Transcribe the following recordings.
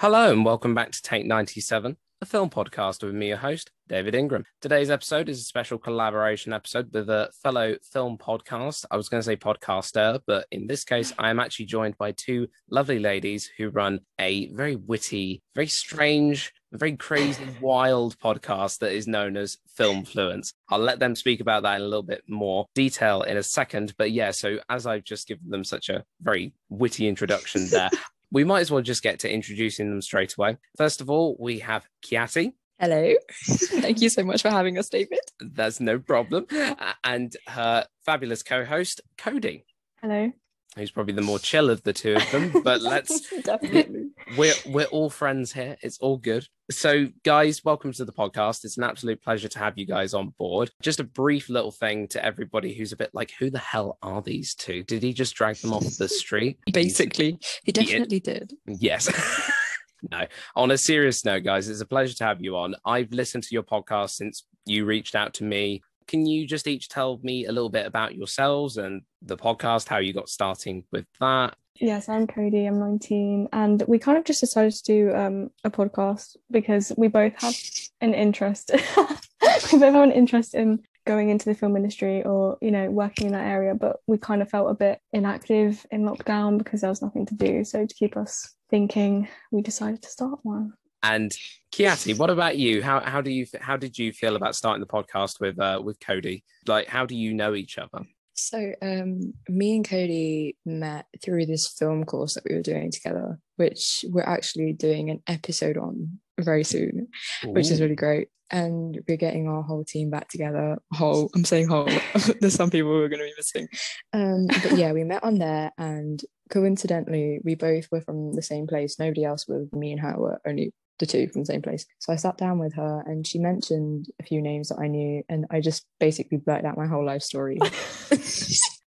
Hello and welcome back to Take 97, a film podcast with me, your host, David Ingram. Today's episode is a special collaboration episode with a fellow film podcast. I was going to say podcaster, but in this case, I am actually joined by two lovely ladies who run a very witty, very strange, very crazy, wild podcast that is known as Film Fluence. I'll let them speak about that in a little bit more detail in a second. But yeah, so as I've just given them such a very witty introduction there, we might as well just get to introducing them straight away. First of all, we have Kiati. Hello. Thank you so much for having us, David. That's no problem. And her fabulous co host, Cody. Hello who's probably the more chill of the two of them. But let's definitely we're we're all friends here. It's all good. So, guys, welcome to the podcast. It's an absolute pleasure to have you guys on board. Just a brief little thing to everybody who's a bit like, who the hell are these two? Did he just drag them off the street? Basically, he definitely yeah. did. Yes. no. On a serious note, guys, it's a pleasure to have you on. I've listened to your podcast since you reached out to me can you just each tell me a little bit about yourselves and the podcast, how you got starting with that? Yes, I'm Cody. I'm 19, and we kind of just decided to do um, a podcast because we both have an interest. we both have an interest in going into the film industry or you know working in that area, but we kind of felt a bit inactive in lockdown because there was nothing to do. So to keep us thinking, we decided to start one. And Kiati, what about you? How how do you how did you feel about starting the podcast with uh, with Cody? Like, how do you know each other? So, um, me and Cody met through this film course that we were doing together, which we're actually doing an episode on very soon, Ooh. which is really great. And we're getting our whole team back together. Whole, I'm saying whole. There's some people who are going to be missing. Um, but yeah, we met on there, and coincidentally, we both were from the same place. Nobody else was. Me and her were only the two from the same place. So I sat down with her and she mentioned a few names that I knew and I just basically blurted out my whole life story.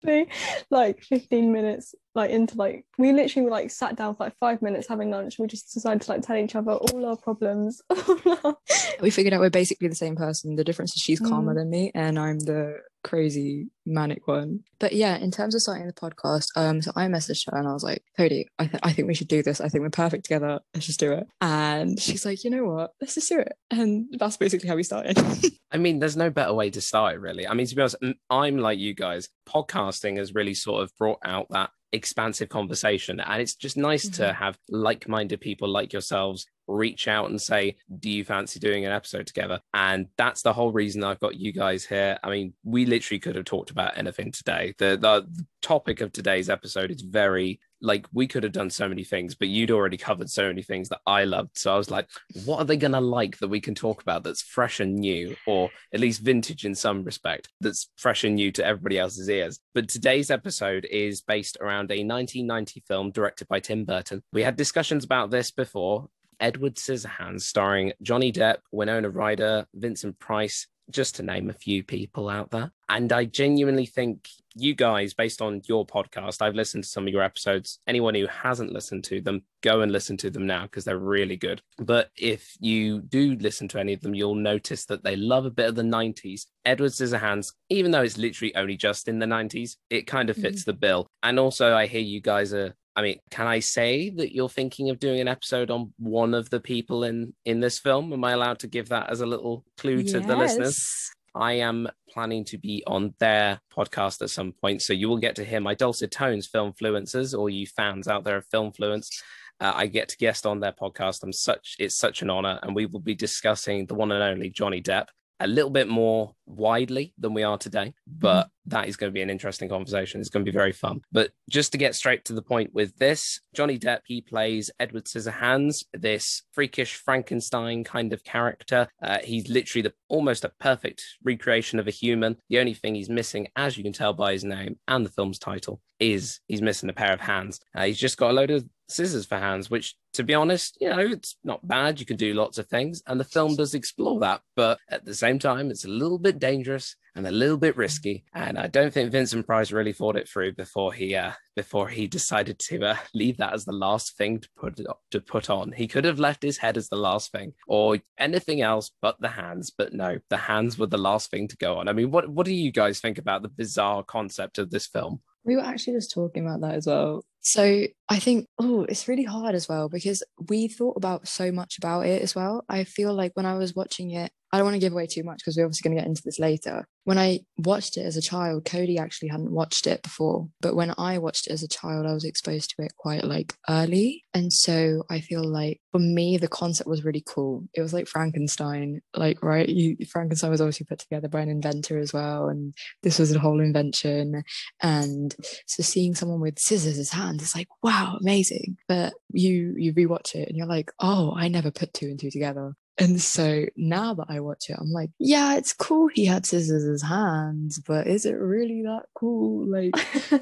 like 15 minutes like into like we literally like sat down for like five minutes having lunch we just decided to like tell each other all our problems. We figured out we're basically the same person. The difference is she's calmer mm. than me and i'm the crazy manic one. But yeah in terms of starting the podcast um so i messaged her and i was like cody I, th- I think we should do this. I think we're perfect together. Let's just do it. And she's like you know what? Let's just do it. And that's basically how we started. I mean there's no better way to start it really. I mean to be honest i'm like you guys. Podcasting has really sort of brought out that expansive conversation. And it's just nice mm-hmm. to have like minded people like yourselves reach out and say, Do you fancy doing an episode together? And that's the whole reason I've got you guys here. I mean, we literally could have talked about anything today. The, the, topic of today's episode is very like we could have done so many things, but you'd already covered so many things that I loved. So I was like, what are they going to like that we can talk about that's fresh and new, or at least vintage in some respect, that's fresh and new to everybody else's ears? But today's episode is based around a 1990 film directed by Tim Burton. We had discussions about this before. Edward Scissorhands, starring Johnny Depp, Winona Ryder, Vincent Price, just to name a few people out there. And I genuinely think you guys, based on your podcast, I've listened to some of your episodes. Anyone who hasn't listened to them, go and listen to them now because they're really good. But if you do listen to any of them, you'll notice that they love a bit of the 90s. Edward Scissorhands, even though it's literally only just in the 90s, it kind of fits mm-hmm. the bill. And also, I hear you guys are I mean, can I say that you're thinking of doing an episode on one of the people in in this film? Am I allowed to give that as a little clue to yes. the listeners? I am planning to be on their podcast at some point, so you will get to hear my dulcet tones, film fluencers, or you fans out there of film fluence. Uh, I get to guest on their podcast. I'm such it's such an honor, and we will be discussing the one and only Johnny Depp a little bit more widely than we are today, but mm-hmm. that is going to be an interesting conversation. It's going to be very fun. But just to get straight to the point with this, Johnny Depp, he plays Edward Scissorhands, this freakish Frankenstein kind of character. Uh, he's literally the almost a perfect recreation of a human. The only thing he's missing, as you can tell by his name and the film's title, is he's missing a pair of hands. Uh, he's just got a load of scissors for hands, which, to be honest, you know, it's not bad. You can do lots of things, and the film does explore that. But at the same time, it's a little bit dangerous and a little bit risky. And I don't think Vincent Price really thought it through before he uh, before he decided to uh, leave that as the last thing to put to put on. He could have left his head as the last thing, or anything else but the hands. But no, the hands were the last thing to go on. I mean, what what do you guys think about the bizarre concept of this film? We were actually just talking about that as well. So I think, oh, it's really hard as well because we thought about so much about it as well. I feel like when I was watching it, I don't want to give away too much because we're obviously going to get into this later. When I watched it as a child, Cody actually hadn't watched it before. But when I watched it as a child, I was exposed to it quite like early. And so I feel like for me, the concept was really cool. It was like Frankenstein, like, right? You, Frankenstein was obviously put together by an inventor as well. And this was a whole invention. And so seeing someone with scissors as hands, it's like, wow, amazing. But you, you rewatch it and you're like, oh, I never put two and two together. And so now that I watch it, I'm like, yeah, it's cool he had scissors as hands, but is it really that cool? Like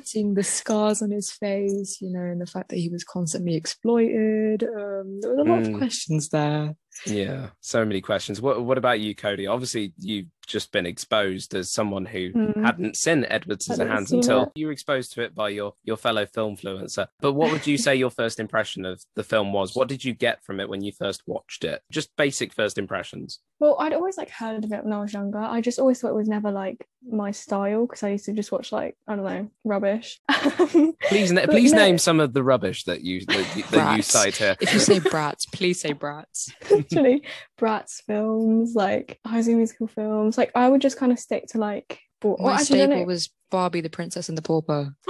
seeing the scars on his face, you know, and the fact that he was constantly exploited. Um, there was a lot Mm. of questions there. Yeah, so many questions. What What about you, Cody? Obviously, you've just been exposed as someone who Mm. hadn't seen Edward Hadn't Scissorhands until it. you were exposed to it by your your fellow film influencer. But what would you say your first impression of the film was? What did you get from it when you first watched it? Just basic first impressions. Well, I'd always like heard of it when I was younger. I just always thought it was never like my style because I used to just watch like I don't know rubbish. Please, na- please no, name some of the rubbish that you that you, that you cite here. If you say brats, please say brats. literally brats films, like High School Musical films. Like I would just kind of stick to like. Well, My actually, staple was Barbie, the Princess and the Pauper.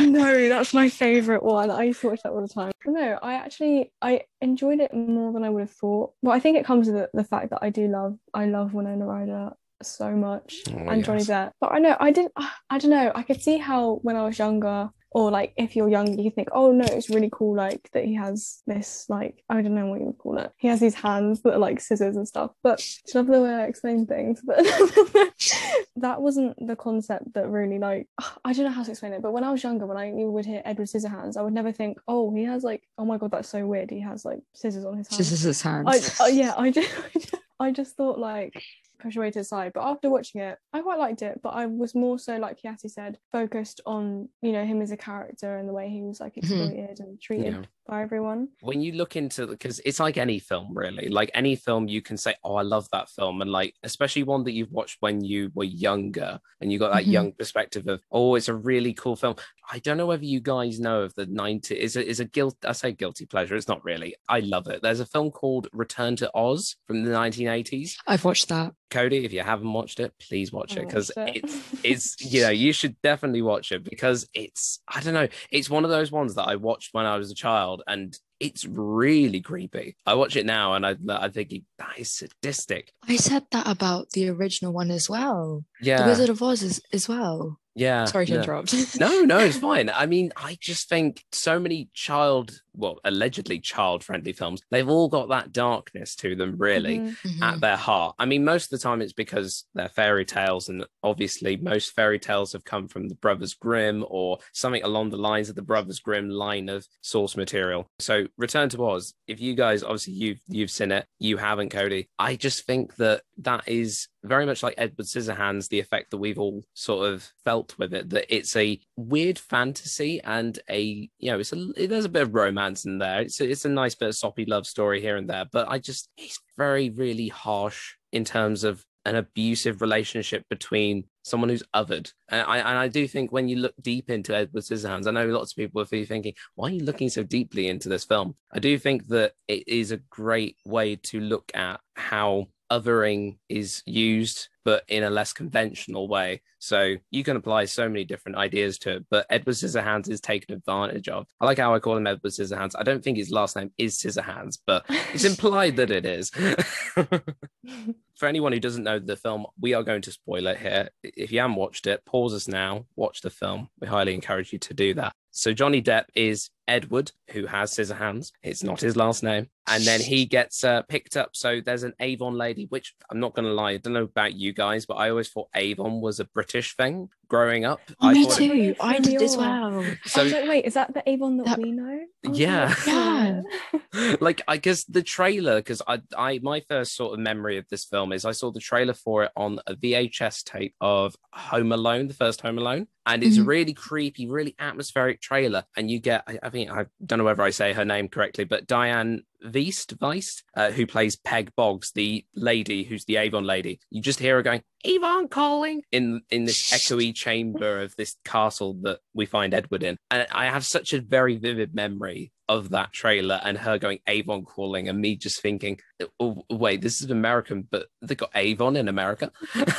no, that's my favorite one. I used to watch that all the time. No, I actually I enjoyed it more than I would have thought. Well, I think it comes with the, the fact that I do love I love Winona Ryder so much Oh, and Johnny yes. Depp. But I know I didn't. I don't know. I could see how when I was younger, or like if you're younger, you think, oh no, it's really cool. Like that he has this like I don't know what you would call it. He has these hands that are like scissors and stuff. But I love the way I explain things. But that wasn't the concept that really like I don't know how to explain it. But when I was younger, when I would hear Edward Scissorhands, I would never think, oh, he has like, oh my god, that's so weird. He has like scissors on his hands. Just as his hands. I, uh, yeah, I just, I just thought like push away to the side. But after watching it, I quite liked it. But I was more so like Yati said, focused on you know him as a character and the way he was like exploited and treated Yeah. by everyone. when you look into because it's like any film really like any film you can say oh i love that film and like especially one that you've watched when you were younger and you got that Mhm. young perspective of oh it's a really cool film i don't know whether you guys know of the 90 is it is a guilt i say guilty pleasure it's not really i love it there's a film called return to oz from the 1980s I've watched that. Cody if you haven't watched it please watch it because it. it's it's you know you should definitely watch it because it's i don't know it's one of those ones that i watched when i was a child and it's really creepy i watch it now and i i think that is sadistic I said that about the original one as well. yeah The Wizard of Oz as, as well. yeah Sorry to no. interrupt. no, no, it's fine. I mean, I just think so many child, well, allegedly child friendly films, they've all got that darkness to them, really. Mhm. Mhm. at their heart. I mean, most of the time it's because they're fairy tales, and obviously, most fairy tales have come from the Brothers Grimm or something along the lines of the Brothers Grimm line of source material. So, Return to Oz. If you guys, obviously, you've you've seen it, you haven't, Cody. I just think that that is very much like Edward Scissorhands. The effect that we've all sort of felt with it, that it's a weird fantasy and a you know, it's a there's a bit of romance in there. It's a, it's a nice bit of soppy love story here and there, but I just it's very really harsh in terms of an abusive relationship between someone who's othered. And I and I do think when you look deep into Edward Scissorhands, I know lots of people are thinking, why are you looking so deeply into this film? I do think that it is a great way to look at how othering is used but in a less conventional way. So you can apply so many different ideas to it but edward scissorhands is taken advantage of. I like how i call him edward scissorhands. I don't think his last name is scissorhands but it's implied that it is. For anyone who doesn't know the film we are going to spoil it here. If you haven't watched it pause us now watch the film. We highly encourage you to do that. So johnny depp is edward who has scissor hands it's not his last name. And then he gets uh, picked up. So there's an avon lady which i'm not going to lie i don't know about you guys but i always thought avon was a british thing growing up Oh, I me thought it- too. I did as Familiar. well. I so was like, wait, is that the Avon that, That- we know? I was Yeah. like, Yeah. like I guess the trailer because I I my first sort of memory of this film is I saw the trailer for it on a VHS tape of Home Alone, the first Home Alone, and it's a Mhm. really creepy, really atmospheric trailer. And you get I, I think I don't know whether I say her name correctly, but Diane Veist, Veist, uh, who plays Peg Boggs, the lady who's the Avon lady. You just hear her going, Avon calling in in this echoey chamber of this castle that we find Edward in. And I have such a very vivid memory of that trailer and her going Avon calling and me just thinking, oh, wait, this is American, but they got Avon in America.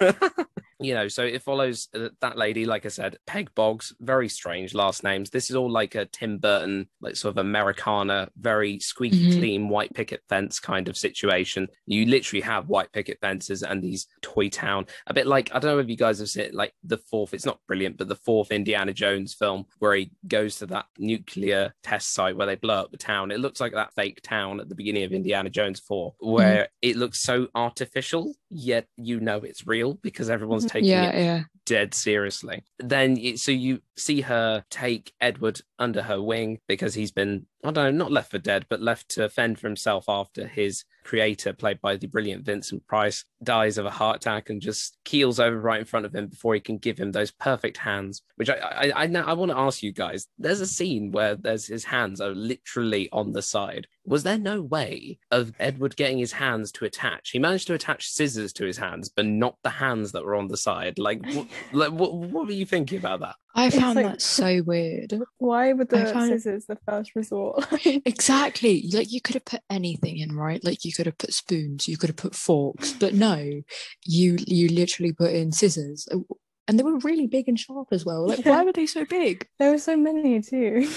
you know, so it follows that lady, like I said, Peg Boggs, very strange last names. This is all like a Tim Burton, like sort of Americana, very squeaky Mhm. clean white picket fence kind of situation. You literally have white picket fences and these toy town, a bit like I don't know if you guys have seen it, like the fourth. It's not brilliant, but the fourth Indiana Jones film where he goes to that nuclear test site where they blow up the town. It looks like that fake town at the beginning of Indiana Jones four, where it looks so artificial, yet you know it's real because everyone's taking yeah, it yeah. dead seriously. Then so you see her take Edward under her wing because he's been I don't know, not left for dead, but left to fend for himself after his creator, played by the brilliant Vincent Price, dies of a heart attack and just keels over right in front of him before he can give him those perfect hands. Which I I I, I want to ask you guys. There's a scene where there's his hands are literally on the side. Was there no way of Edward getting his hands to attach? He managed to attach scissors to his hands, but not the hands that were on the side. Like, what, like what, what were you thinking about that? I found like- that so weird. Why would the it- scissors the first resort? Exactly. Like you could have put anything in, right? Like you could have put spoons, you could have put forks, but no, you you literally put in scissors. Uh, And they were really big and sharp as well. Like, Yeah. why were they so big? there were so many too.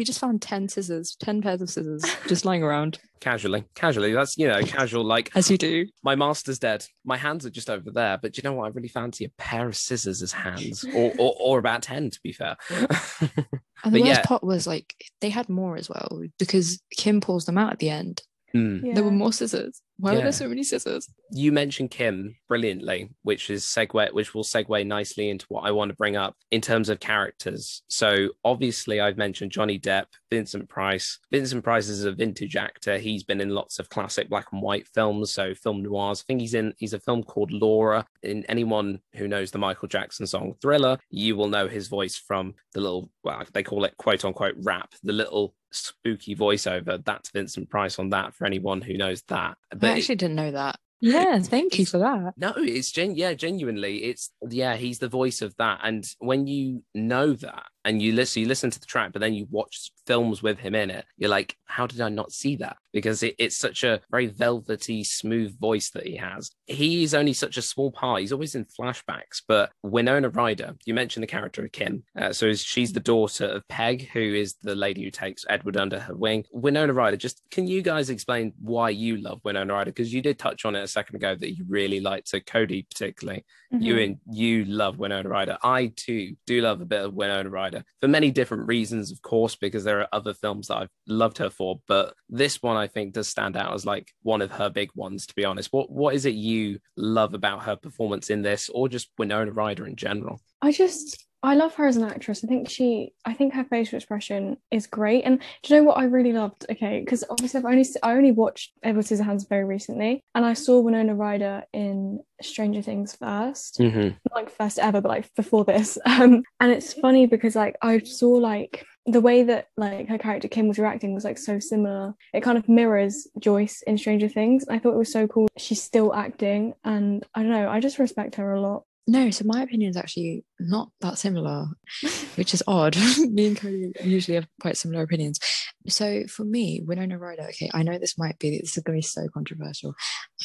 You just found 10 scissors, 10 pairs of scissors just lying around, Casually, casually. That's you know, casual. Like as you do. my master's dead. My hands are just over there. But do you know what? I really fancy a pair of scissors as hands, or or, or about ten to be fair. And the worst yeah. part was like they had more as well because Kim pulls them out at the end. Hmm. There were more scissors. Why were there so many scissors? You mentioned Kim brilliantly, which is segue, which will segue nicely into what I want to bring up in terms of characters. So obviously, I've mentioned Johnny Depp, Vincent Price. Vincent Price is a vintage actor. He's been in lots of classic black and white films, so film noirs. I think he's in. He's a film called Laura. In anyone who knows the Michael Jackson song Thriller, you will know his voice from the little. Well, they call it quote unquote rap. The little spooky voiceover. That's Vincent Price on that. For anyone who knows that, I actually didn't know that. Yeah, thank you for that. no, it's gen yeah, genuinely. It's yeah, he's the voice of that. And when you know that and you listen you listen to the track, but then you watch films with him in it, you're like, how did I not see that? Because it, it's such a very velvety, smooth voice that he has. He's only such a small part. He's always in flashbacks. But Winona Ryder, you mentioned the character of Kim. Uh, so she's the daughter of Peg, who is the lady who takes Edward under her wing. Winona Ryder, just can you guys explain why you love Winona Ryder? Because you did touch on it a second ago that you really liked. So Cody, particularly, you Mhm. and you love Winona Ryder. I too do love a bit of Winona Ryder for many different reasons, of course, because there are other films that I've loved her for. But this one, I think, does stand out as like one of her big ones. To be honest, what what is it you love about her performance in this, or just Winona Ryder in general? I just I love her as an actress. I think she I think her facial expression is great. And do you know what I really loved? Okay, because obviously I've only I only watched Edward Scissorhands very recently, and I saw Winona Ryder in Stranger Things 1st Mm-hmm. not like first ever, but like before this. Um, and it's funny because like I saw like the way that like her character Kim was reacting was like so similar. It kind of mirrors Joyce in Stranger Things. I thought it was so cool. She's still acting, and I don't know. I just respect her a lot. No, so my opinion is actually not that similar, which is odd. me and Cody usually have quite similar opinions. So for me, Winona Ryder, okay, I know this might be this is gonna be so controversial.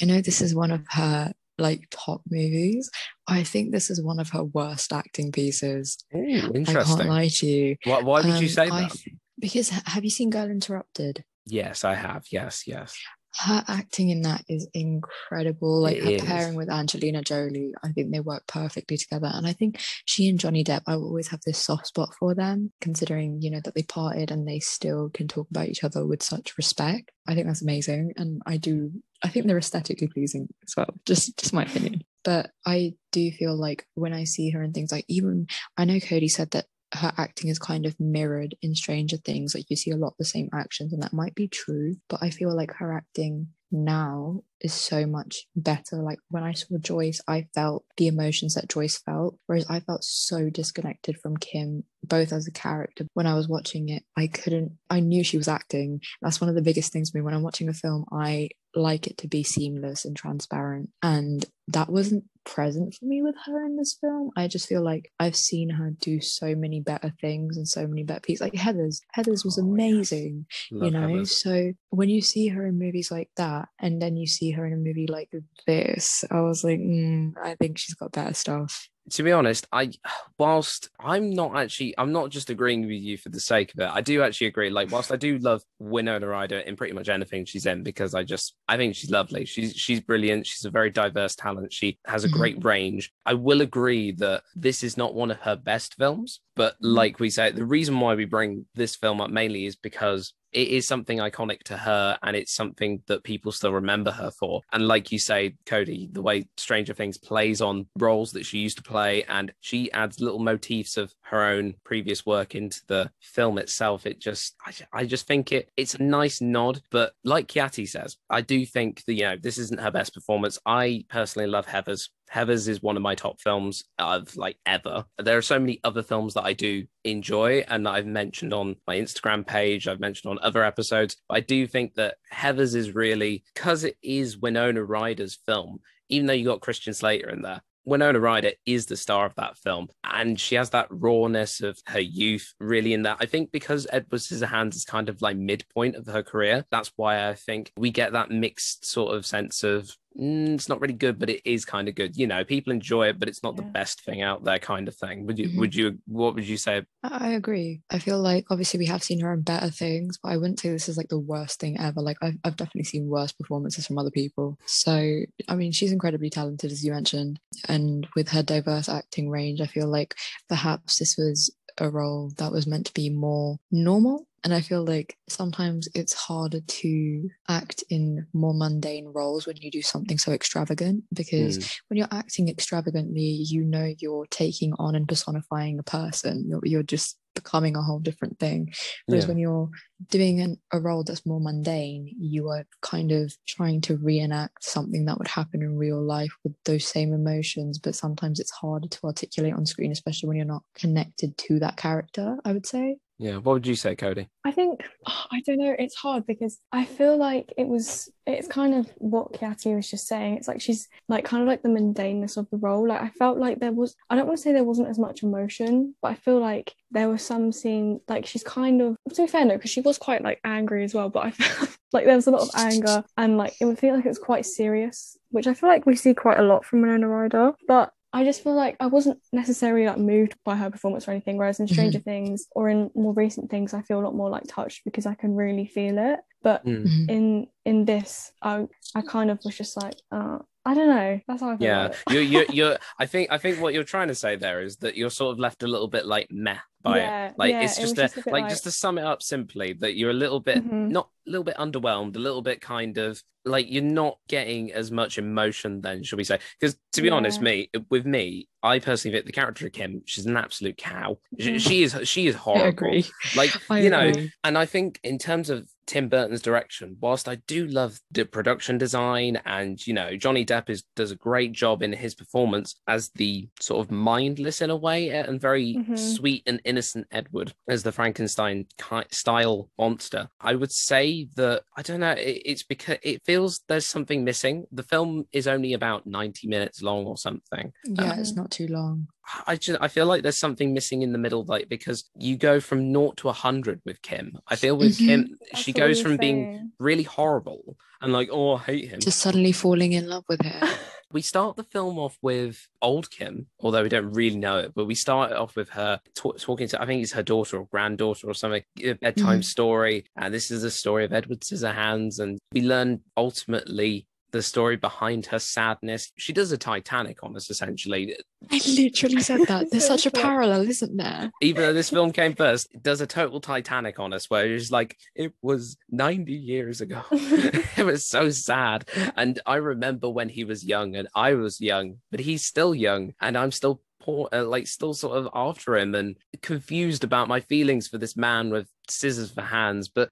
I know this is one of her like top movies. I think this is one of her worst acting pieces. Ooh, I can't interesting. lie to you. Why, why would you Um, say I that? th- because have you seen Girl Interrupted? Yes, I have. Yes, yes. Her acting in that is incredible. Like It her pairing with Angelina Jolie, I think they work perfectly together. And I think she and Johnny Depp, I will always have this soft spot for them, considering you know that they parted and they still can talk about each other with such respect. I think that's amazing, and I do. I think they're aesthetically pleasing as well. Just, just my opinion. But I do feel like when I see her in things like even I know Cody said that her acting is kind of mirrored in Stranger Things. Like you see a lot the same actions, and that might be true. But I feel like her acting now is so much better. Like when I saw Joyce, I felt the emotions that Joyce felt, whereas I felt so disconnected from Kim both as a character. When I was watching it, I couldn't, I knew she was acting. That's one of the biggest things for me. When I'm watching a film, I like it to be seamless and transparent. And that wasn't present for me with her in this film. I just feel like I've seen her do so many better things and so many better pieces. Like Heathers, Heathers was Oh, amazing, Love you know. Heathers. So when you see her in movies like that, and then you see her in a movie like this, I was like, mm, I think she's got better stuff. to be honest, I whilst I'm not actually I'm not just agreeing with you for the sake of it. I do actually agree. Like whilst I do love Winona Ryder in pretty much anything she's in because I just I think she's lovely. She's she's brilliant. She's a very diverse talent. She has a Mhm. great range. I will agree that this is not one of her best films, but mm-hmm. like we say, the reason why we bring this film up mainly is because it is something iconic to her and it's something that people still remember her for. And like you say, Cody, the way Stranger Things plays on roles that she used to play and she adds little motifs of her own previous work into the film itself. It just, I, I just think it, it's a nice nod. But like Kiati says, I do think that, you know, this isn't her best performance. I personally love Heathers. Heathers is one of my top films of like ever. There are so many other films that I do enjoy and that I've mentioned on my Instagram page, I've mentioned on other episodes. But I do think that Heathers is really because it is Winona Ryder's film, even though you got Christian Slater in there. Winona Ryder is the star of that film, and she has that rawness of her youth really in that. I think because Edward Scissorhands is kind of like midpoint of her career, that's why I think we get that mixed sort of sense of mm, it's not really good, but it is kind of good. You know, people enjoy it, but it's not the best thing out there, kind of thing. Would you? Mhm. Would you? What would you say? I I agree. I feel like obviously we have seen her in better things, but I wouldn't say this is like the worst thing ever. Like I've, I've definitely seen worse performances from other people. So I mean, she's incredibly talented, as you mentioned, and with her diverse acting range, I feel like perhaps this was a role that was meant to be more normal. And I feel like sometimes it's harder to act in more mundane roles when you do something so extravagant because Mm, when you're acting extravagantly, you know you're taking on and personifying a person. You're, you're just becoming a whole different thing. Whereas Yeah. when you're doing an, a role that's more mundane, you are kind of trying to reenact something that would happen in real life with those same emotions. But sometimes it's harder to articulate on screen, especially when you're not connected to that character, I would say. yeah. What would you say, Cody? I think I don't know. It's hard because I feel like it was. It's kind of what Kiati was just saying. It's like she's like kind of like the mundaneness of the role. Like I felt like there was. I don't want to say there wasn't as much emotion, but I feel like there was some scene like she's kind of. To be fair, no, because she was quite like angry as well. But I felt like there was a lot of anger and like it would feel like it was quite serious, which I feel like we see quite a lot from Winona Ryder. But I just feel like I wasn't necessarily like moved by her performance or anything. Whereas in Stranger Things or in more recent things, I feel a lot more like touched because I can really feel it. But Mm. Mhm. in in this, I I kind of was just like, uh, I don't know. That's how I feel. Yeah, you're, you're, you're. I think, I think what you're trying to say there is that you're sort of left a little bit like meh by Yeah, it. Like yeah, it's just was a, just a like, like- just to sum it up simply, that you're a little bit Mhm. not a little bit underwhelmed, a little bit kind of like you're not getting as much emotion then, shall we say? Because to be honest, me with me, I personally think the character of Kim, she's an absolute cow. She, Mhm. she is she is horrible. Like I you know, agree. and I think in terms of Tim Burton's direction, whilst I do love the production design and you know Johnny Depp is does a great job in his performance as the sort of mindless in a way and very Mhm. sweet and innocent Edward as the Frankenstein style monster. I would say that I don't know. It, it's because it feels there's something missing. The film is only about ninety minutes long or something. Yeah, it's Mhm. not too long. I just I feel like there's something missing in the middle, like because you go from naught to a hundred with Kim. I feel with Mhm. Kim, That's she goes we were from being really horrible and like, oh, I hate him. to suddenly falling in love with her. We start the film off with old Kim, although we don't really know it, but we start it off with her ta- talking to, I think it's her daughter or granddaughter or something, a bedtime Mhm. story. And this is a story of Edward Scissorhands. And we learn ultimately the story behind her sadness. She does a Titanic on us, essentially. I literally said that. There's such a parallel, isn't there? even though this film came first, it does a total Titanic on us, where it's like it was 90 years ago. it was so sad. And I remember when he was young, and I was young, but he's still young, and I'm still poor, uh, like still sort of after him and confused about my feelings for this man with scissors for hands. But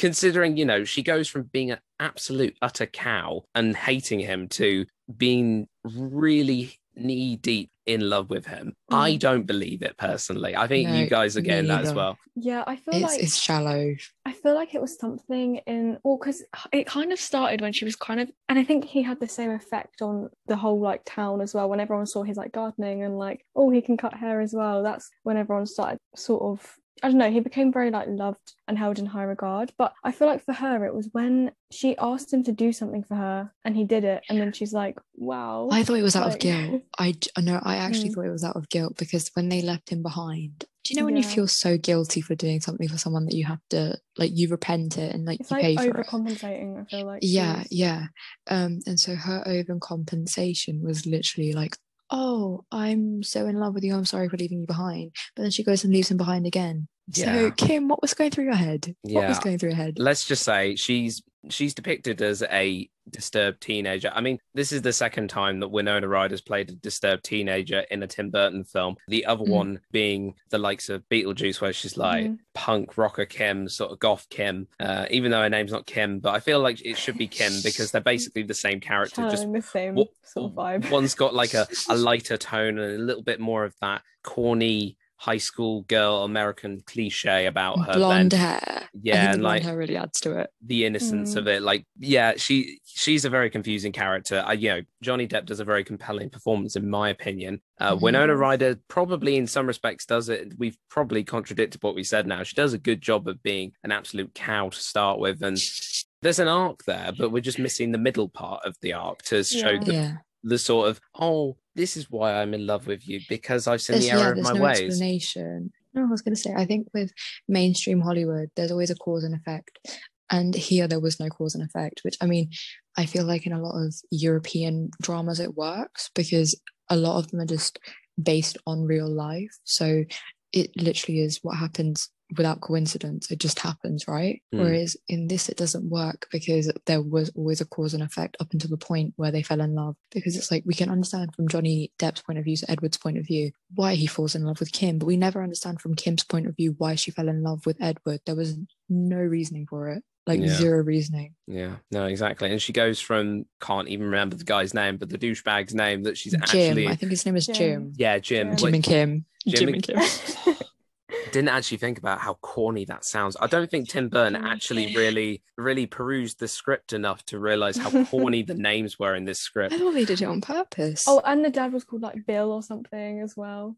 considering, you know, she goes from being an absolute utter cow and hating him to being really knee deep in love with him. I Mm. don't believe it personally. I think No, you guys are me getting that as well. Yeah, I feel It's like it's shallow. I feel like it was something in, well, because it kind of started when she was kind of, and I think he had the same effect on the whole like town as well. When everyone saw his like gardening and like, oh, he can cut hair as well. That's when everyone started sort of, I don't know, he became very like loved and held in high regard. But I feel like for her, it was when she asked him to do something for her and he did it, and then she's like, wow. I thought it was out of guilt. I no, I actually Mm. thought it was out of guilt because when they left him behind, do you know when you feel so guilty for doing something for someone that you have to like you repent it and like It's you like pay for it? overcompensating. I feel like. Yeah, yeah. Um, and so her overcompensation was literally like, "Oh, I'm so in love with you. I'm sorry for leaving you behind." But then she goes and leaves him behind again. Yeah. So Kim, what was going through your head? What was going through your head? Let's just say she's she's depicted as a disturbed teenager. I mean, this is the second time that Winona Ryder's played a disturbed teenager in a Tim Burton film. The other Mm. one being the likes of Beetlejuice, where she's like Mhm. punk rocker Kim, sort of goth Kim. Uh, even though her name's not Kim, but I feel like it should be Kim because they're basically the same character, just the same what- sort of vibe. One's got like a, a lighter tone and a little bit more of that corny high school girl American cliche about her. Blonde then hair. Yeah, and like hair really adds to it. the innocence Mm. of it. Like, yeah, she she's a very confusing character. I, you know, Johnny Depp does a very compelling performance, in my opinion. Uh, Mhm. Winona Yes. Ryder probably, in some respects, does it. We've probably contradicted what we said. Now she does a good job of being an absolute cow to start with, and there's an arc there, but we're just missing the middle part of the arc to show Yeah. the, yeah. The sort of oh, this is why I'm in love with you because I've seen There's, the error yeah, of my no ways. explanation. No, I was going to say, I think with mainstream Hollywood, there's always a cause and effect. And here there was no cause and effect, which I mean, I feel like in a lot of European dramas it works because a lot of them are just based on real life. So it literally is what happens without coincidence. It just happens, right? Hmm. Whereas in this, it doesn't work because there was always a cause and effect up until the point where they fell in love. Because it's like we can understand from Johnny Depp's point of view, so Edward's point of view, why he falls in love with Kim, but we never understand from Kim's point of view why she fell in love with Edward. There was no reasoning for it, like Yeah. zero reasoning. Yeah, no, exactly. And she goes from can't even remember the guy's name, but the douchebag's name that she's Jim, actually I think his name is Jim. Jim. yeah, Jim. Jim. Jim and Kim. Jim Jim and and Kim. didn't actually think about how corny that sounds. I don't think Tim Burton actually really really perused the script enough to realize how corny the names were in this script. I script. thought they did it on purpose. oh, and the dad was called like Bill or something as well.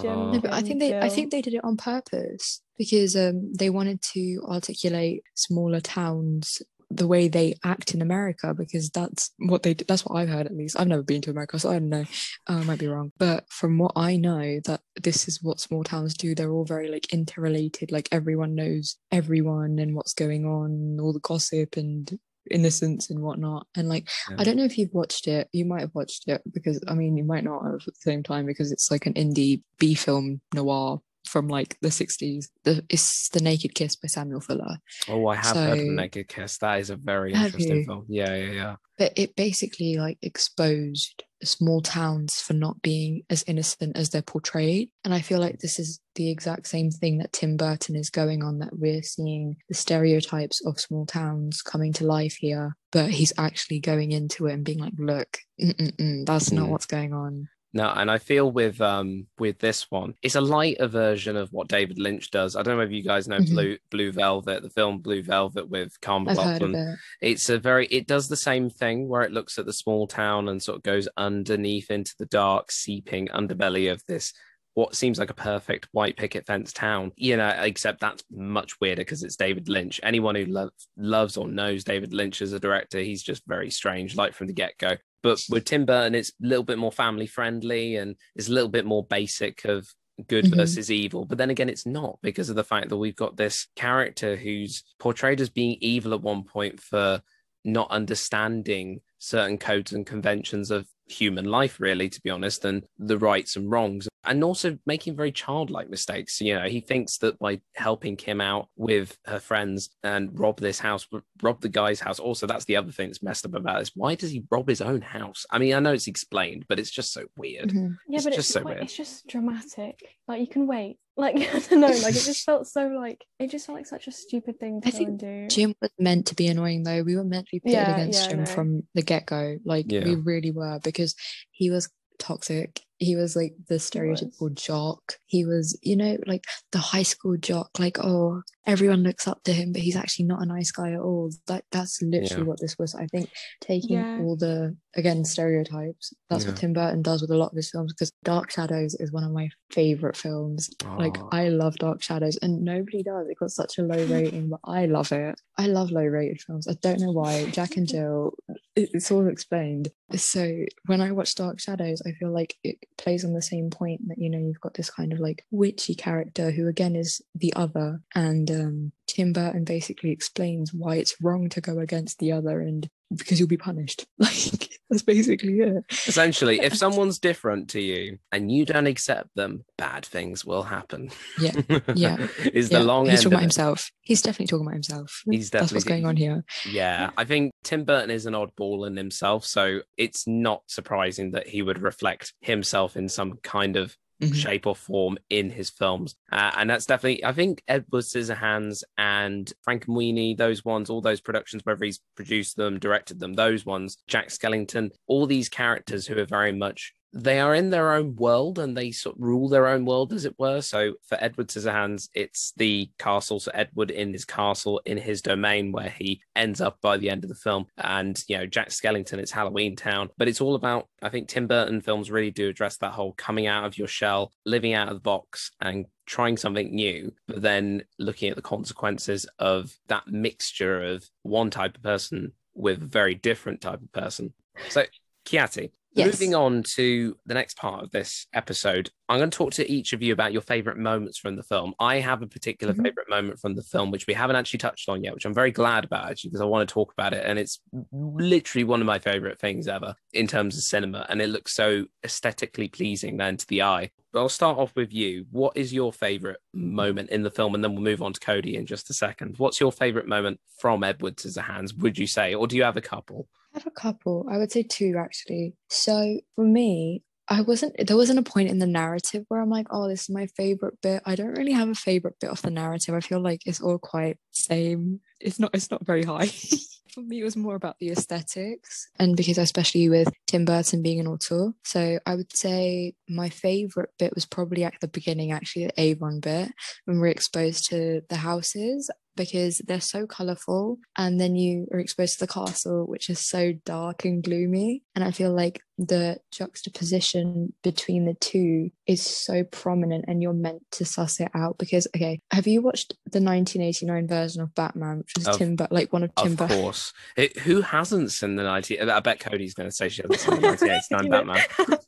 Jim. Oh. No, but I think they I think they did it on purpose because um they wanted to articulate smaller towns the way they act in America because that's what they that's what I've heard at least. I've never been to America, so I don't know. Uh, I might be wrong, but from what I know, that this is what small towns do. They're all very like interrelated. Like everyone knows everyone and what's going on, all the gossip and innocence and whatnot. And like Yeah. I don't know if you've watched it. You might have watched it because I mean you might not have at the same time because it's like an indie B film noir from like the 60s. The it's The Naked Kiss by Samuel Fuller. Oh, I have heard of Naked Kiss. That is a very interesting you? film. Yeah, yeah, yeah. But it basically like exposed small towns for not being as innocent as they're portrayed. And I feel like this is the exact same thing that Tim Burton is going on, that we're seeing the stereotypes of small towns coming to life here. But he's actually going into it and being like, look, that's not Mm. what's going on. No, and I feel with um with this one, it's a lighter version of what David Lynch does. I don't know if you guys know Mhm. Blue Blue Velvet, the film Blue Velvet with Carl I've heard MacLachlan. it. It's a very it does the same thing where it looks at the small town and sort of goes underneath into the dark, seeping underbelly of this what seems like a perfect white picket fence town. You know, except that's much weirder because it's David Lynch. Anyone who lo- loves or knows David Lynch as a director, he's just very strange, like from the get go. But with Tim Burton, it's a little bit more family friendly and it's a little bit more basic of good Mhm. versus evil. But then again, it's not because of the fact that we've got this character who's portrayed as being evil at one point for not understanding certain codes and conventions of human life, really, to be honest, and the rights and wrongs, and also making very childlike mistakes. You know, he thinks that by helping Kim out with her friends and rob this house, rob the guy's house. Also, that's the other thing that's messed up about this. Why does he rob his own house? I mean, I know it's explained, but it's just so weird. Mhm. Yeah, It's but just it's so quite, weird. it's just dramatic. Like you can wait. Like I don't know. Like it just felt so like it just felt like such a stupid thing to I go think and do. Jim was meant to be annoying though. We were meant to be pitted Yeah, against yeah, I Jim know. from the get go. Like Yeah. we really were because he was toxic. He was like the stereotypical jock. He was, you know, like the high school jock, like, oh, everyone looks up to him, but he's actually not a nice guy at all. Like that's literally Yeah. what this was. I think taking Yeah. all the again stereotypes. That's Yeah. what Tim Burton does with a lot of his films because Dark Shadows is one of my favorite films. Like. I love Dark Shadows and nobody does. It got such a low rating, but I love it. I love low rated films. I don't know why. Jack and Jill, it- it's all explained. So when I watch Dark Shadows, I feel like it plays on the same point that you know you've got this kind of like witchy character who again is the other, and um, Tim Burton basically explains why it's wrong to go against the other and because you'll be punished. Like that's basically it. Essentially, if someone's different to you and you don't accept them, bad things will happen. Yeah, yeah, is Yeah, the long he's end talking about it. himself. He's definitely talking about himself. He's definitely That's what's going on here. Yeah, I think Tim Burton is an oddball in himself, so it's not surprising that he would reflect himself in some kind of Mhm. shape or form in his films. Uh, and that's definitely, I think Edward Scissorhands and Frankenweenie, those ones, all those productions, whether he's produced them, directed them, those ones, Jack Skellington, all these characters who are very much they are in their own world and they sort of rule their own world, as it were. So for Edward Scissorhands, it's the castle. So Edward in his castle, in his domain, where he ends up by the end of the film. And, you know, Jack Skellington, it's Halloween Town. But it's all about, I think Tim Burton films really do address that whole coming out of your shell, living out of the box, and trying something new, but then looking at the consequences of that mixture of one type of person with a very different type of person. So, Kiati, Yes. moving on to the next part of this episode, I'm going to talk to each of you about your favorite moments from the film. I have a particular Mhm. favorite moment from the film, which we haven't actually touched on yet, which I'm very glad about actually, because I want to talk about it. And it's literally one of my favorite things ever in terms of cinema. And it looks so aesthetically pleasing then to the eye. But I'll start off with you. What is your favorite moment in the film? And then we'll move on to Cody in just a second. What's your favorite moment from Edward Scissorhands, would you say? Or do you have a couple? I have a couple. I would say two actually. So for me, I wasn't there wasn't a point in the narrative where I'm like, oh, this is my favorite bit. I don't really have a favorite bit of the narrative. I feel like it's all quite same. It's not it's not very high. for me, it was more about the aesthetics. And because especially with Tim Burton being an auteur. So I would say my favorite bit was probably at the beginning, actually, the Avon bit, when we're exposed to the houses because they're so colorful and then you are exposed to the castle which is so dark and gloomy and i feel like the juxtaposition between the two is so prominent and you're meant to suss it out because okay have you watched the 1989 version of batman which was Of- tim but like one of tim Of course. It- who hasn't seen the 90? I bet Cody's going to say she hasn't seen the 1989 Batman.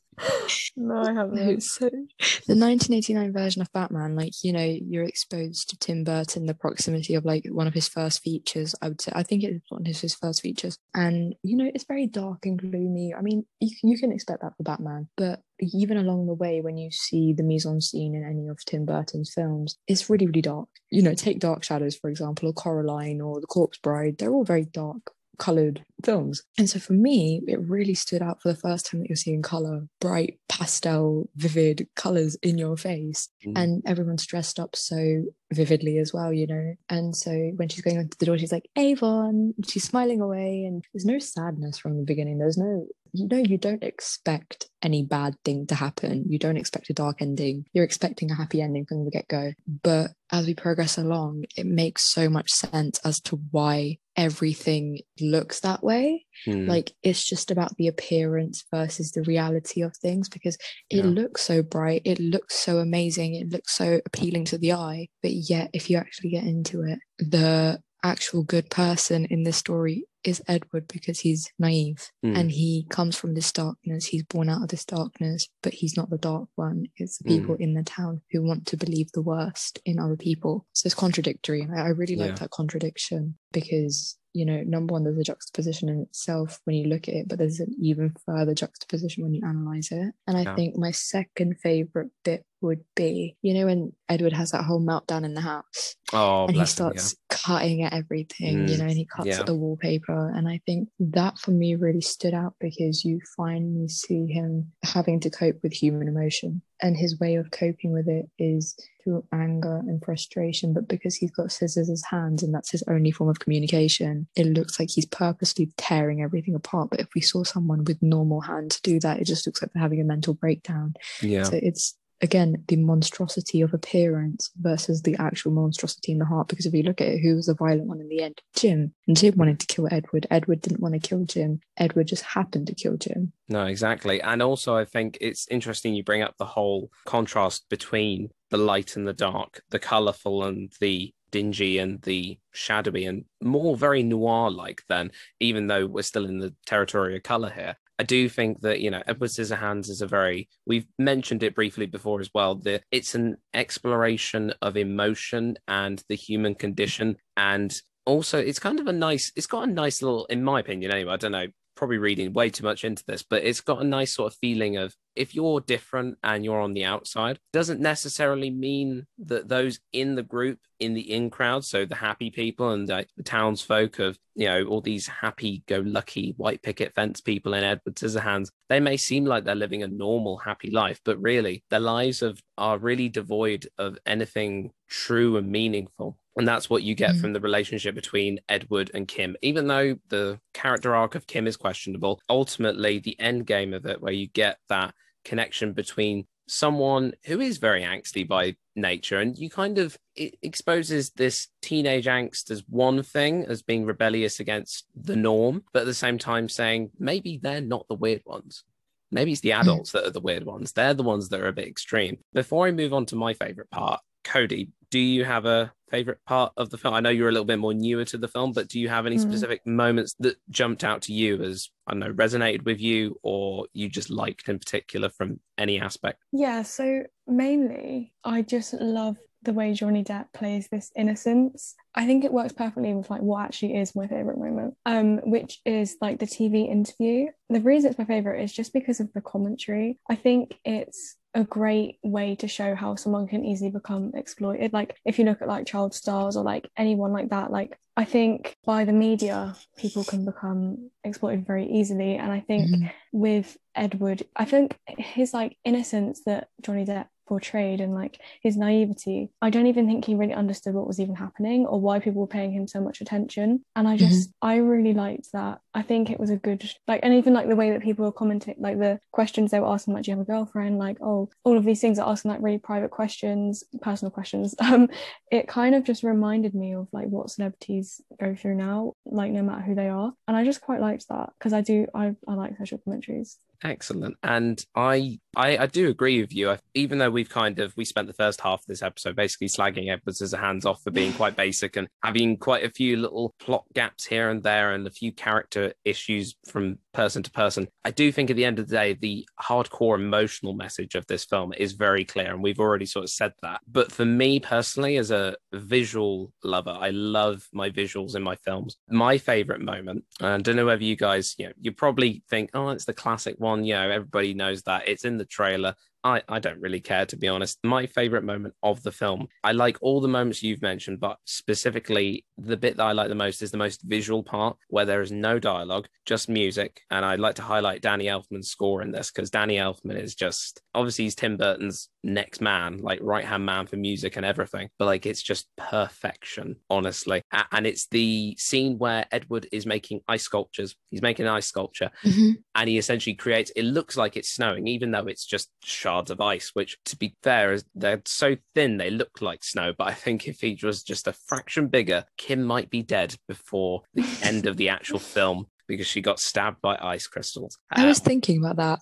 No, I haven't. So the 1989 version of Batman, like you know, you're exposed to Tim Burton, the proximity of like one of his first features. I would say, I think it's one of his first features, and you know, it's very dark and gloomy. I mean, you you can expect that for Batman, but even along the way, when you see the mise en scene in any of Tim Burton's films, it's really really dark. You know, take Dark Shadows for example, or Coraline, or The Corpse Bride. They're all very dark colored films. And so for me, it really stood out for the first time that you're seeing color, bright, pastel, vivid colors in your face. Mm. And everyone's dressed up so vividly as well, you know. And so when she's going onto the door, she's like, Avon, she's smiling away, and there's no sadness from the beginning. There's no you know, you don't expect any bad thing to happen. You don't expect a dark ending. You're expecting a happy ending from the get go. But as we progress along, it makes so much sense as to why everything looks that way. Hmm. Like it's just about the appearance versus the reality of things because it Yeah. looks so bright, it looks so amazing, it looks so appealing to the eye. But yet, if you actually get into it, the actual good person in this story is Edward because he's naive Hmm. and he comes from this darkness. He's born out of this darkness, but he's not the dark one. It's the people in the town who want to believe the worst in other people. So it's contradictory. I, I really like Yeah. that contradiction because, you know, number one, there's a juxtaposition in itself when you look at it, but there's an even further juxtaposition when you analyze it. And I Yeah. think my second favorite bit would be. You know, when Edward has that whole meltdown in the house Oh, and he bless him, starts cutting at everything, you Mm, know, and he cuts yeah. at the wallpaper. And I think that for me really stood out because you finally see him having to cope with human emotion. And his way of coping with it is through anger and frustration. But because he's got scissors as hands and that's his only form of communication, it looks like he's purposely tearing everything apart. But if we saw someone with normal hands do that, it just looks like they're having a mental breakdown. Yeah. So it's again the monstrosity of appearance versus the actual monstrosity in the heart. Because if you look at it, who was the violent one in the end? Jim. And Jim wanted to kill Edward. Edward didn't want to kill Jim. Edward just happened to kill Jim. No, exactly. And also, I think it's interesting you bring up the whole contrast between the light and the dark, the colorful and the dingy and the shadowy and more very noir like than even though we're still in the territory of color here. I do think that, you know, Edward Scissorhands is a very, we've mentioned it briefly before as well, that it's an exploration of emotion and the human condition. And also, it's kind of a nice, it's got a nice little, in my opinion anyway, I don't know, probably reading way too much into this, but it's got a nice sort of feeling of if you're different and you're on the outside, doesn't necessarily mean that those in the group, in the in crowd, so the happy people and uh, the townsfolk of, you know, all these happy go lucky white picket fence people in Edward Scissorhands, they may seem like they're living a normal, happy life, but really their lives of, are really devoid of anything true and meaningful. And that's what you get Mm. from the relationship between Edward and Kim. Even though the character arc of Kim is questionable, ultimately the end game of it, where you get that connection between someone who is very angsty by nature and you kind of it exposes this teenage angst as one thing as being rebellious against the norm but at the same time saying maybe they're not the weird ones maybe it's the adults that are the weird ones they're the ones that are a bit extreme before i move on to my favorite part cody do you have a favorite part of the film i know you're a little bit more newer to the film but do you have any Mm. specific moments that jumped out to you as i don't know resonated with you or you just liked in particular from any aspect Yeah, so mainly I just love the way Johnny Depp plays this innocence. I think it works perfectly with like what actually is my favorite moment, um, which is like the TV interview. The reason it's my favorite is just because of the commentary. I think it's a great way to show how someone can easily become exploited. Like if you look at like child stars or like anyone like that, like I think by the media people can become exploited very easily. And I think Mhm. with Edward, I think his like innocence that Johnny Depp portrayed and like his naivety, I don't even think he really understood what was even happening or why people were paying him so much attention. And I just, I really liked that. I think it was a good, like, and even like the way that people were commenting, like the questions they were asking, like, do you have a girlfriend? Like, oh, all of these things are asking like really private questions, personal questions. Um, it kind of just reminded me of like what celebrities go through now, like no matter who they are. And I just quite liked that because I do, I, I like social commentaries. Excellent. And I, I I do agree with you. I, even though we've kind of we spent the first half of this episode basically slagging Edward Scissorhands off for being quite basic and having quite a few little plot gaps here and there and a few character issues from person to person. I do think at the end of the day, the hardcore emotional message of this film is very clear, and we've already sort of said that. But for me personally, as a visual lover, I love my visuals in my films. My favorite moment, and I don't know whether you guys, you know, you probably think, oh, it's the classic one. You know, everybody knows that. It's in the trailer. I, I don't really care, to be honest. My favorite moment of the film, I like all the moments you've mentioned, but specifically the bit that I like the most is the most visual part where there is no dialogue, just music. And I'd like to highlight Danny Elfman's score in this because Danny Elfman is just obviously he's Tim Burton's next man, like right hand man for music and everything. But like it's just perfection, honestly. And it's the scene where Edward is making ice sculptures. He's making an ice sculpture Mhm. and he essentially creates it looks like it's snowing even though it's just shards of ice which to be fair is they're so thin they look like snow but i think if he was just a fraction bigger kim might be dead before the end of the actual film because she got stabbed by ice crystals I was Um, thinking about that.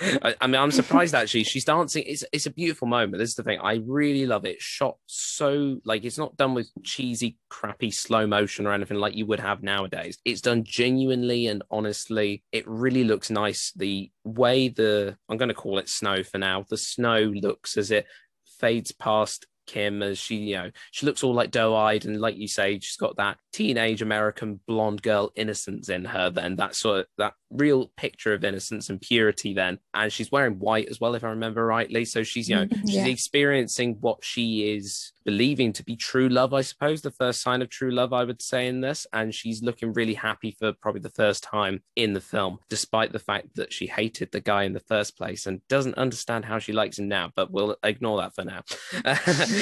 I, I mean, I'm surprised actually. She's dancing. It's it's a beautiful moment. This is the thing. I really love it. Shot so like it's not done with cheesy, crappy slow motion or anything like you would have nowadays. It's done genuinely and honestly. It really looks nice. The way the I'm going to call it snow for now. The snow looks as it fades past Kim as she, you know, she looks all like doe-eyed and like you say, she's got that teenage American blonde girl innocence in her. Then that sort of that real picture of innocence and purity. Then, and she's wearing white as well, if I remember rightly. So she's, you know, Mhm, she's yeah. experiencing what she is believing to be true love. I suppose the first sign of true love, I would say in this, and she's looking really happy for probably the first time in the film, despite the fact that she hated the guy in the first place and doesn't understand how she likes him now. But we'll ignore that for now.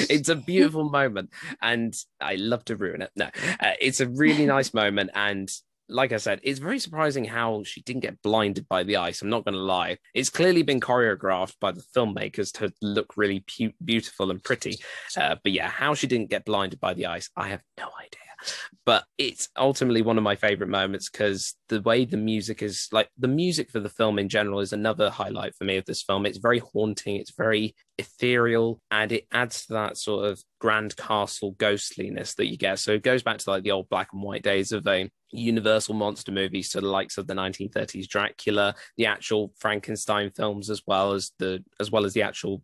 it's a beautiful moment, and I love to ruin it. No, uh, it's a really nice moment, and like I said, it's very surprising how she didn't get blinded by the ice. I'm not going to lie. It's clearly been choreographed by the filmmakers to look really pu- beautiful and pretty. Uh, but yeah, how she didn't get blinded by the ice, I have no idea. But it's ultimately one of my favorite moments because the way the music is like the music for the film in general is another highlight for me of this film. It's very haunting, it's very ethereal, and it adds to that sort of grand castle ghostliness that you get. So it goes back to like the old black and white days of a Universal monster movies to the likes of the 1930s Dracula, the actual Frankenstein films, as well as the as well as the actual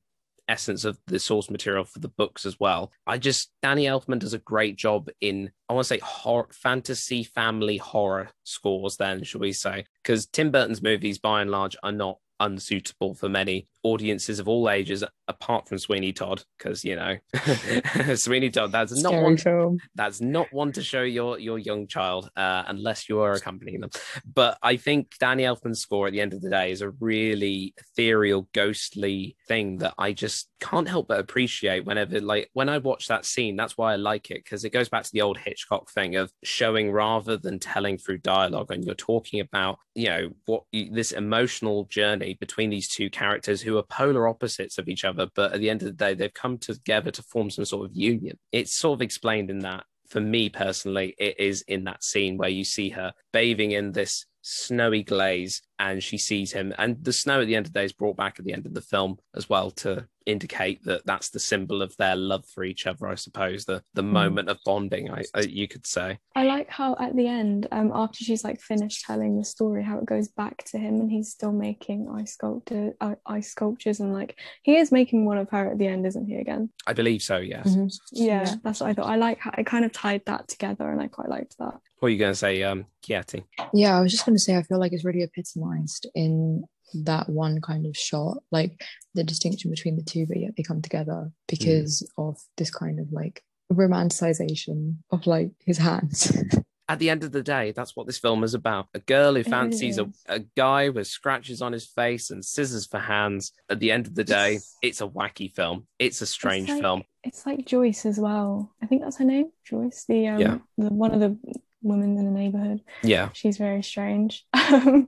essence of the source material for the books as well. I just Danny Elfman does a great job in I want to say horror, fantasy family horror scores. Then shall we say? Because Tim Burton's movies, by and large, are not unsuitable for many audiences of all ages, apart from Sweeney Todd, because you know Sweeney Todd that's not one film. that's not one to show your your young child uh, unless you are accompanying them. But I think Danny Elfman's score at the end of the day is a really ethereal, ghostly thing that I just can't help but appreciate whenever like when I watch that scene. That's why I like it because it goes back to the old Hitchcock thing of showing rather than telling through dialogue, and you're talking about you know what you, this emotional journey between these two characters who are polar opposites of each other, but at the end of the day, they've come together to form some sort of union. It's sort of explained in that. For me personally, it is in that scene where you see her bathing in this snowy glaze and she sees him. And the snow at the end of the day is brought back at the end of the film as well to indicate that that's the symbol of their love for each other, I suppose, the, the moment of bonding, I, I, you could say. I like how at the end, um, after she's like finished telling the story, how it goes back to him and he's still making ice sculptor, uh, ice sculptures, and like he is making one of her at the end, isn't he? Again, I believe so, yes. Mhm. yeah, Yeah. that's what I thought. I like how I kind of tied that together, and I quite liked that. What are you going to say, um, Kieti? Yeah, I was just going to say, I feel like it's really epitomized in that one kind of shot, like the distinction between the two, but yet they come together because of this kind of like romanticization of like his hands. at the end of the day, that's what this film is about. A girl who fancies a, a guy with scratches on his face and scissors for hands. At the end of the day, it's a wacky film. It's a strange like- film. It's like Joyce as well. I think that's her name, Joyce, the um, Yeah. the one of the women in the neighborhood. Yeah. She's very strange. Um,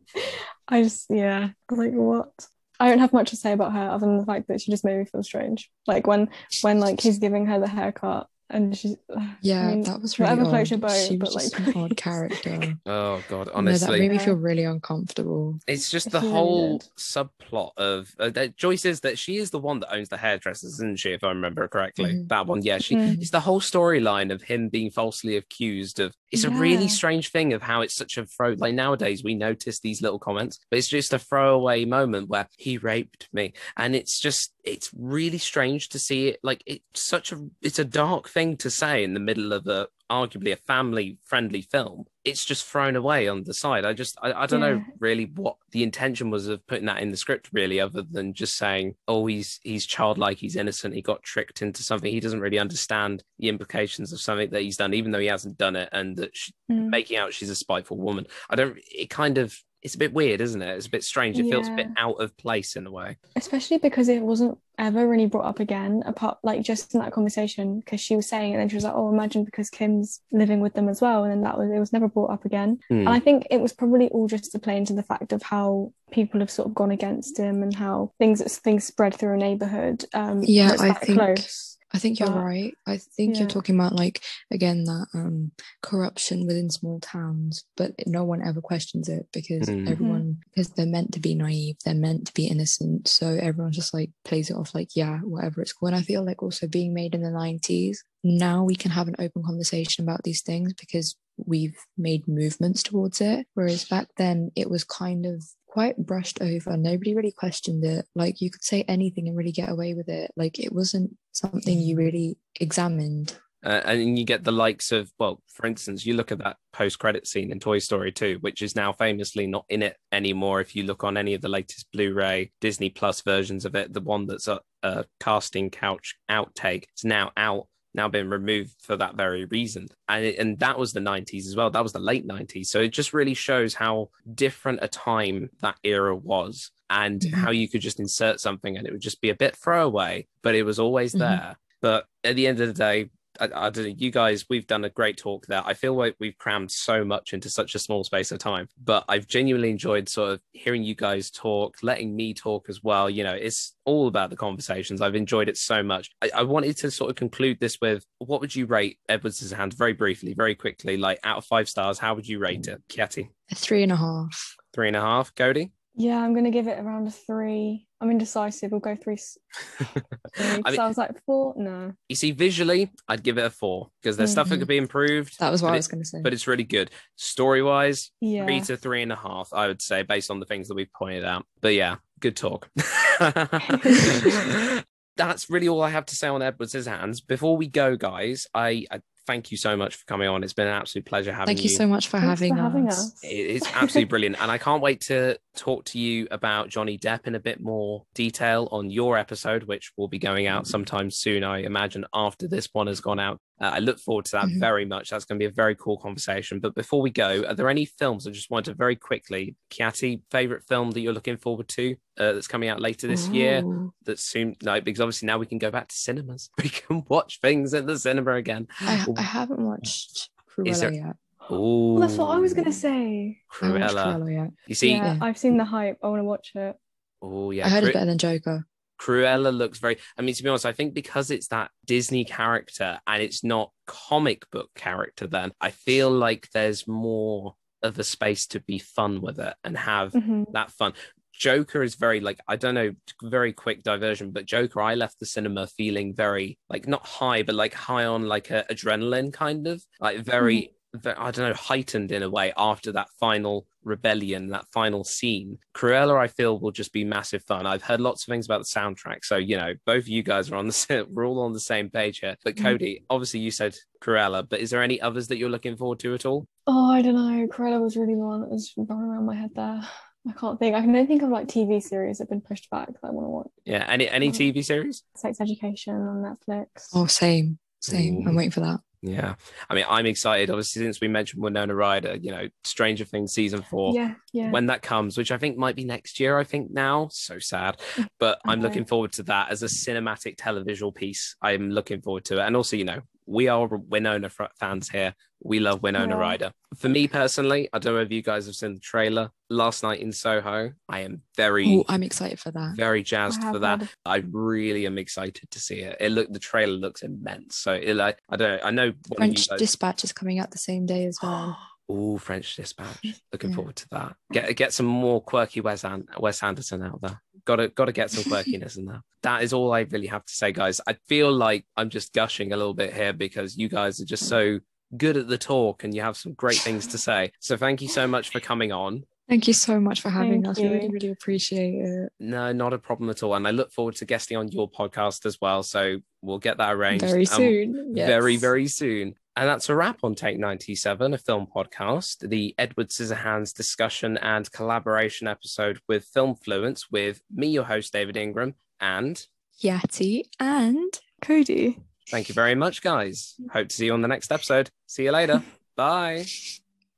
I just, yeah, like, what? I don't have much to say about her other than the fact that she just made me feel strange. Like when, when like he's giving her the haircut and she's, yeah, I mean, that was really whatever floats your boat, she but, was just like, an odd character. Oh God, no, that made me feel really uncomfortable. it's just It the really whole did. subplot of uh, that Joyce is that she is the one that owns the hairdressers, isn't she? If I remember correctly, Mhm. that one. Yeah, she. Mhm. It's the whole storyline of him being falsely accused of. It's a really strange thing of how it's such a throw. Like nowadays, we notice these little comments, but it's just a throwaway moment where he raped me, and it's just it's really strange to see it. Like it's such a it's a dark thing to say in the middle of a arguably a family friendly film it's just thrown away on the side. I just i, I don't know really what the intention was of putting that in the script really other than just saying oh he's he's childlike he's innocent he got tricked into something. He doesn't really understand the implications of something that he's done even though he hasn't done it and that she, Mm. making out she's a spiteful woman. I don't it kind of it's a bit weird isn't it? It's a bit strange. It feels a bit out of place in a way. Especially because it wasn't ever really brought up again apart like just in that conversation because she was saying it and then she was like oh imagine because kim's living with them as well and then that was it was never brought up again. Hmm. and i think it was probably all just to play into the fact of how people have sort of gone against him and how things things spread through a neighborhood um Yeah, I think- close I think you're But- right. I think yeah. you're talking about like again that um corruption within small towns, but no one ever questions it because Mhm. everyone because they're meant to be naive, they're meant to be innocent. So everyone just like plays it off like yeah, whatever it's cool. And I feel like also being made in the nineties, now we can have an open conversation about these things because we've made movements towards it. Whereas back then it was kind of quite brushed over. Nobody really questioned it. Like you could say anything and really get away with it. Like it wasn't something you really examined. Uh, and you get the likes of, well, for instance, you look at that post credit scene in Toy Story 2, which is now famously not in it anymore. If you look on any of the latest Blu ray, Disney Plus versions of it, the one that's a, a casting couch outtake, it's now out now been removed for that very reason. And it, and that was the 90s as well. That was the late 90s. So it just really shows how different a time that era was and Mhm. how you could just insert something and it would just be a bit throwaway, but it was always Mhm. there. But at the end of the day, I, I don't know, you guys, we've done a great talk there. I feel like we've crammed so much into such a small space of time, but I've genuinely enjoyed sort of hearing you guys talk, letting me talk as well. You know, it's all about the conversations. I've enjoyed it so much. I, I wanted to sort of conclude this with what would you rate Edwards' hand very briefly, very quickly, like out of five stars, how would you rate it? Kiati, A three and a half. three and a half. Cody? Yeah, I'm gonna give it around a three. I'm indecisive. We'll go three. s- three, 'cause I, mean- was like four. No. You see, visually, I'd give it a four because there's stuff that Mhm. could be improved. That was what I was going to say. but it's really good. Story wise, Yeah. three to three and a half, I would say, based on the things that we've pointed out. But yeah, good talk. That's really all I have to say on Edward's hands. Before we go, guys, I, I thank you so much for coming on. It's been an absolute pleasure having you. Thank you so much for, having, for having us. us. It's absolutely brilliant. And I can't wait to talk to you about Johnny Depp in a bit more detail on your episode, which will be going out sometime soon, I imagine, after this one has gone out. Uh, I look forward to that Mhm. very much. That's going to be a very cool conversation. But before we go, are there any films I just wanted to very quickly, Kiati, favorite film that you're looking forward to uh, that's coming out later this year? Ooh. That's soon, like, because obviously now we can go back to cinemas. We can watch things at the cinema again. I, I haven't watched Cruella there- yet. Oh, Well, that's what I was gonna say. I haven't watched Cruella. Cruella yet. You see, yeah, Yeah. I've seen the hype. I want to watch it. oh yeah, I heard Cru- it's better than Joker. Cruella looks very. I mean, to be honest, I think because it's that Disney character and it's not comic book character, then I feel like there's more of a space to be fun with it and have Mhm. that fun. Joker is very like I don't know, very quick diversion, but Joker, I left the cinema feeling very like not high, but like high on like a adrenaline kind of like very, ve- I don't know, heightened in a way after that final rebellion, that final scene. Cruella, I feel, will just be massive fun. I've heard lots of things about the soundtrack, so you know, both of you guys are on the we're all on the same page here. But Mhm. Cody, obviously, you said Cruella, but is there any others that you're looking forward to at all? Oh, I don't know. Cruella was really the one that was running around my head there. I can't think. I can only think of like TV series that have been pushed back that I want to watch. Yeah, any any um, Oh. TV series? Sex Education on Netflix. Oh, same, same. Ooh. I'm waiting for that. Yeah, I mean, I'm excited. Obviously, since we mentioned Winona Ryder, you know, Stranger Things season four. yeah, yeah. When that comes, which I think might be next year, I think now. So sad, but I I'm looking forward to that as a cinematic televisual piece. I'm looking forward to it, and also, you know, we are Winona fans here. We love Winona Yeah. Ryder. For me personally, I don't know if you guys have seen the trailer last night in Soho. I am very, Oh, I'm excited for that. very jazzed for that. heard I really am excited to see it. It look the trailer looks immense. So it like I don't know. I know French guys. Dispatch is coming out the same day as well. Oh, French Dispatch. Looking Yeah. forward to that. Get get some more quirky Wes, An- Wes Anderson out there. Got to got to get some quirkiness in there. That is all I really have to say, guys. I feel like I'm just gushing a little bit here because you guys are just so good at the talk and you have some great things to say. So thank you so much for coming on. Thank you so much for having Thank us. We really, really appreciate it. No, not a problem at all. And I look forward to guesting on your podcast as well. So we'll get that arranged Very Um, soon. very, very soon. And that's a wrap on Take 97, a film podcast, the Edward Scissorhands discussion and collaboration episode with Film Fluence with me, your host, David Ingram. And Yati and Cody. thank you very much, guys. Hope to see you on the next episode. See you later. Bye.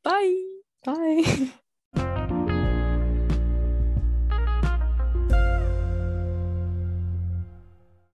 bye. Bye.